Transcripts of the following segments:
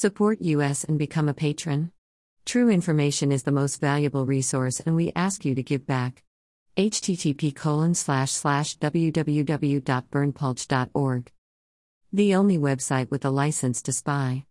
Support us and become a patron. True information is the most valuable resource and we ask you to give back. http colon slash slash www.berndpulch.org. The only website with a license to spy.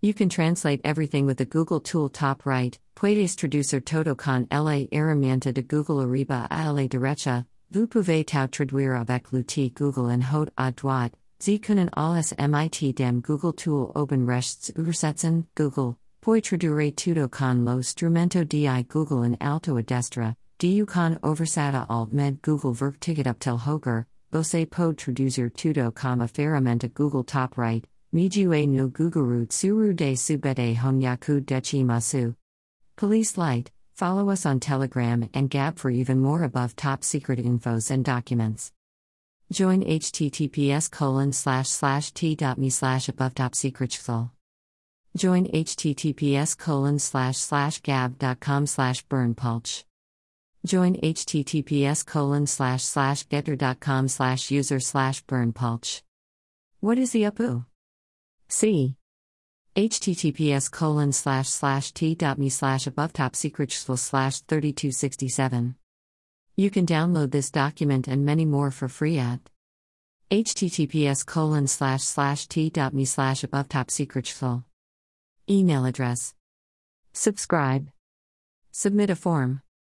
You can translate everything with the Google tool top right. Puedes traducir todo con la herramienta de Google arriba a la derecha. Vous pouvez tout traduire avec l'outil Google en haut à droite. Sie können alles mit dem Google Tool oben rechts übersetzen. Google. Poi tradurre tutto con lo strumento di Google in alto a destra. Du con oversata alt med Google verktyget upp till höger. Você pode traduzir tutto com a ferramenta Google top right. Mijue no Guguru Tsuru de Subete Honyaku Dechi Masu. Police Light, follow us on Telegram and Gab for even more above top secret infos and documents. Join https colon slash slash t.me slash above top secret Join https colon slash slash gab.com slash berndpulch. Join https colon slash slash gettr.com slash user slash berndpulch. What is the UPU? C. https colon slash slash t.me slash above top secret slash 3267. You can download this document and many more for free at https colon slash slash t.me slash above top secret Email address. Subscribe. Submit a form.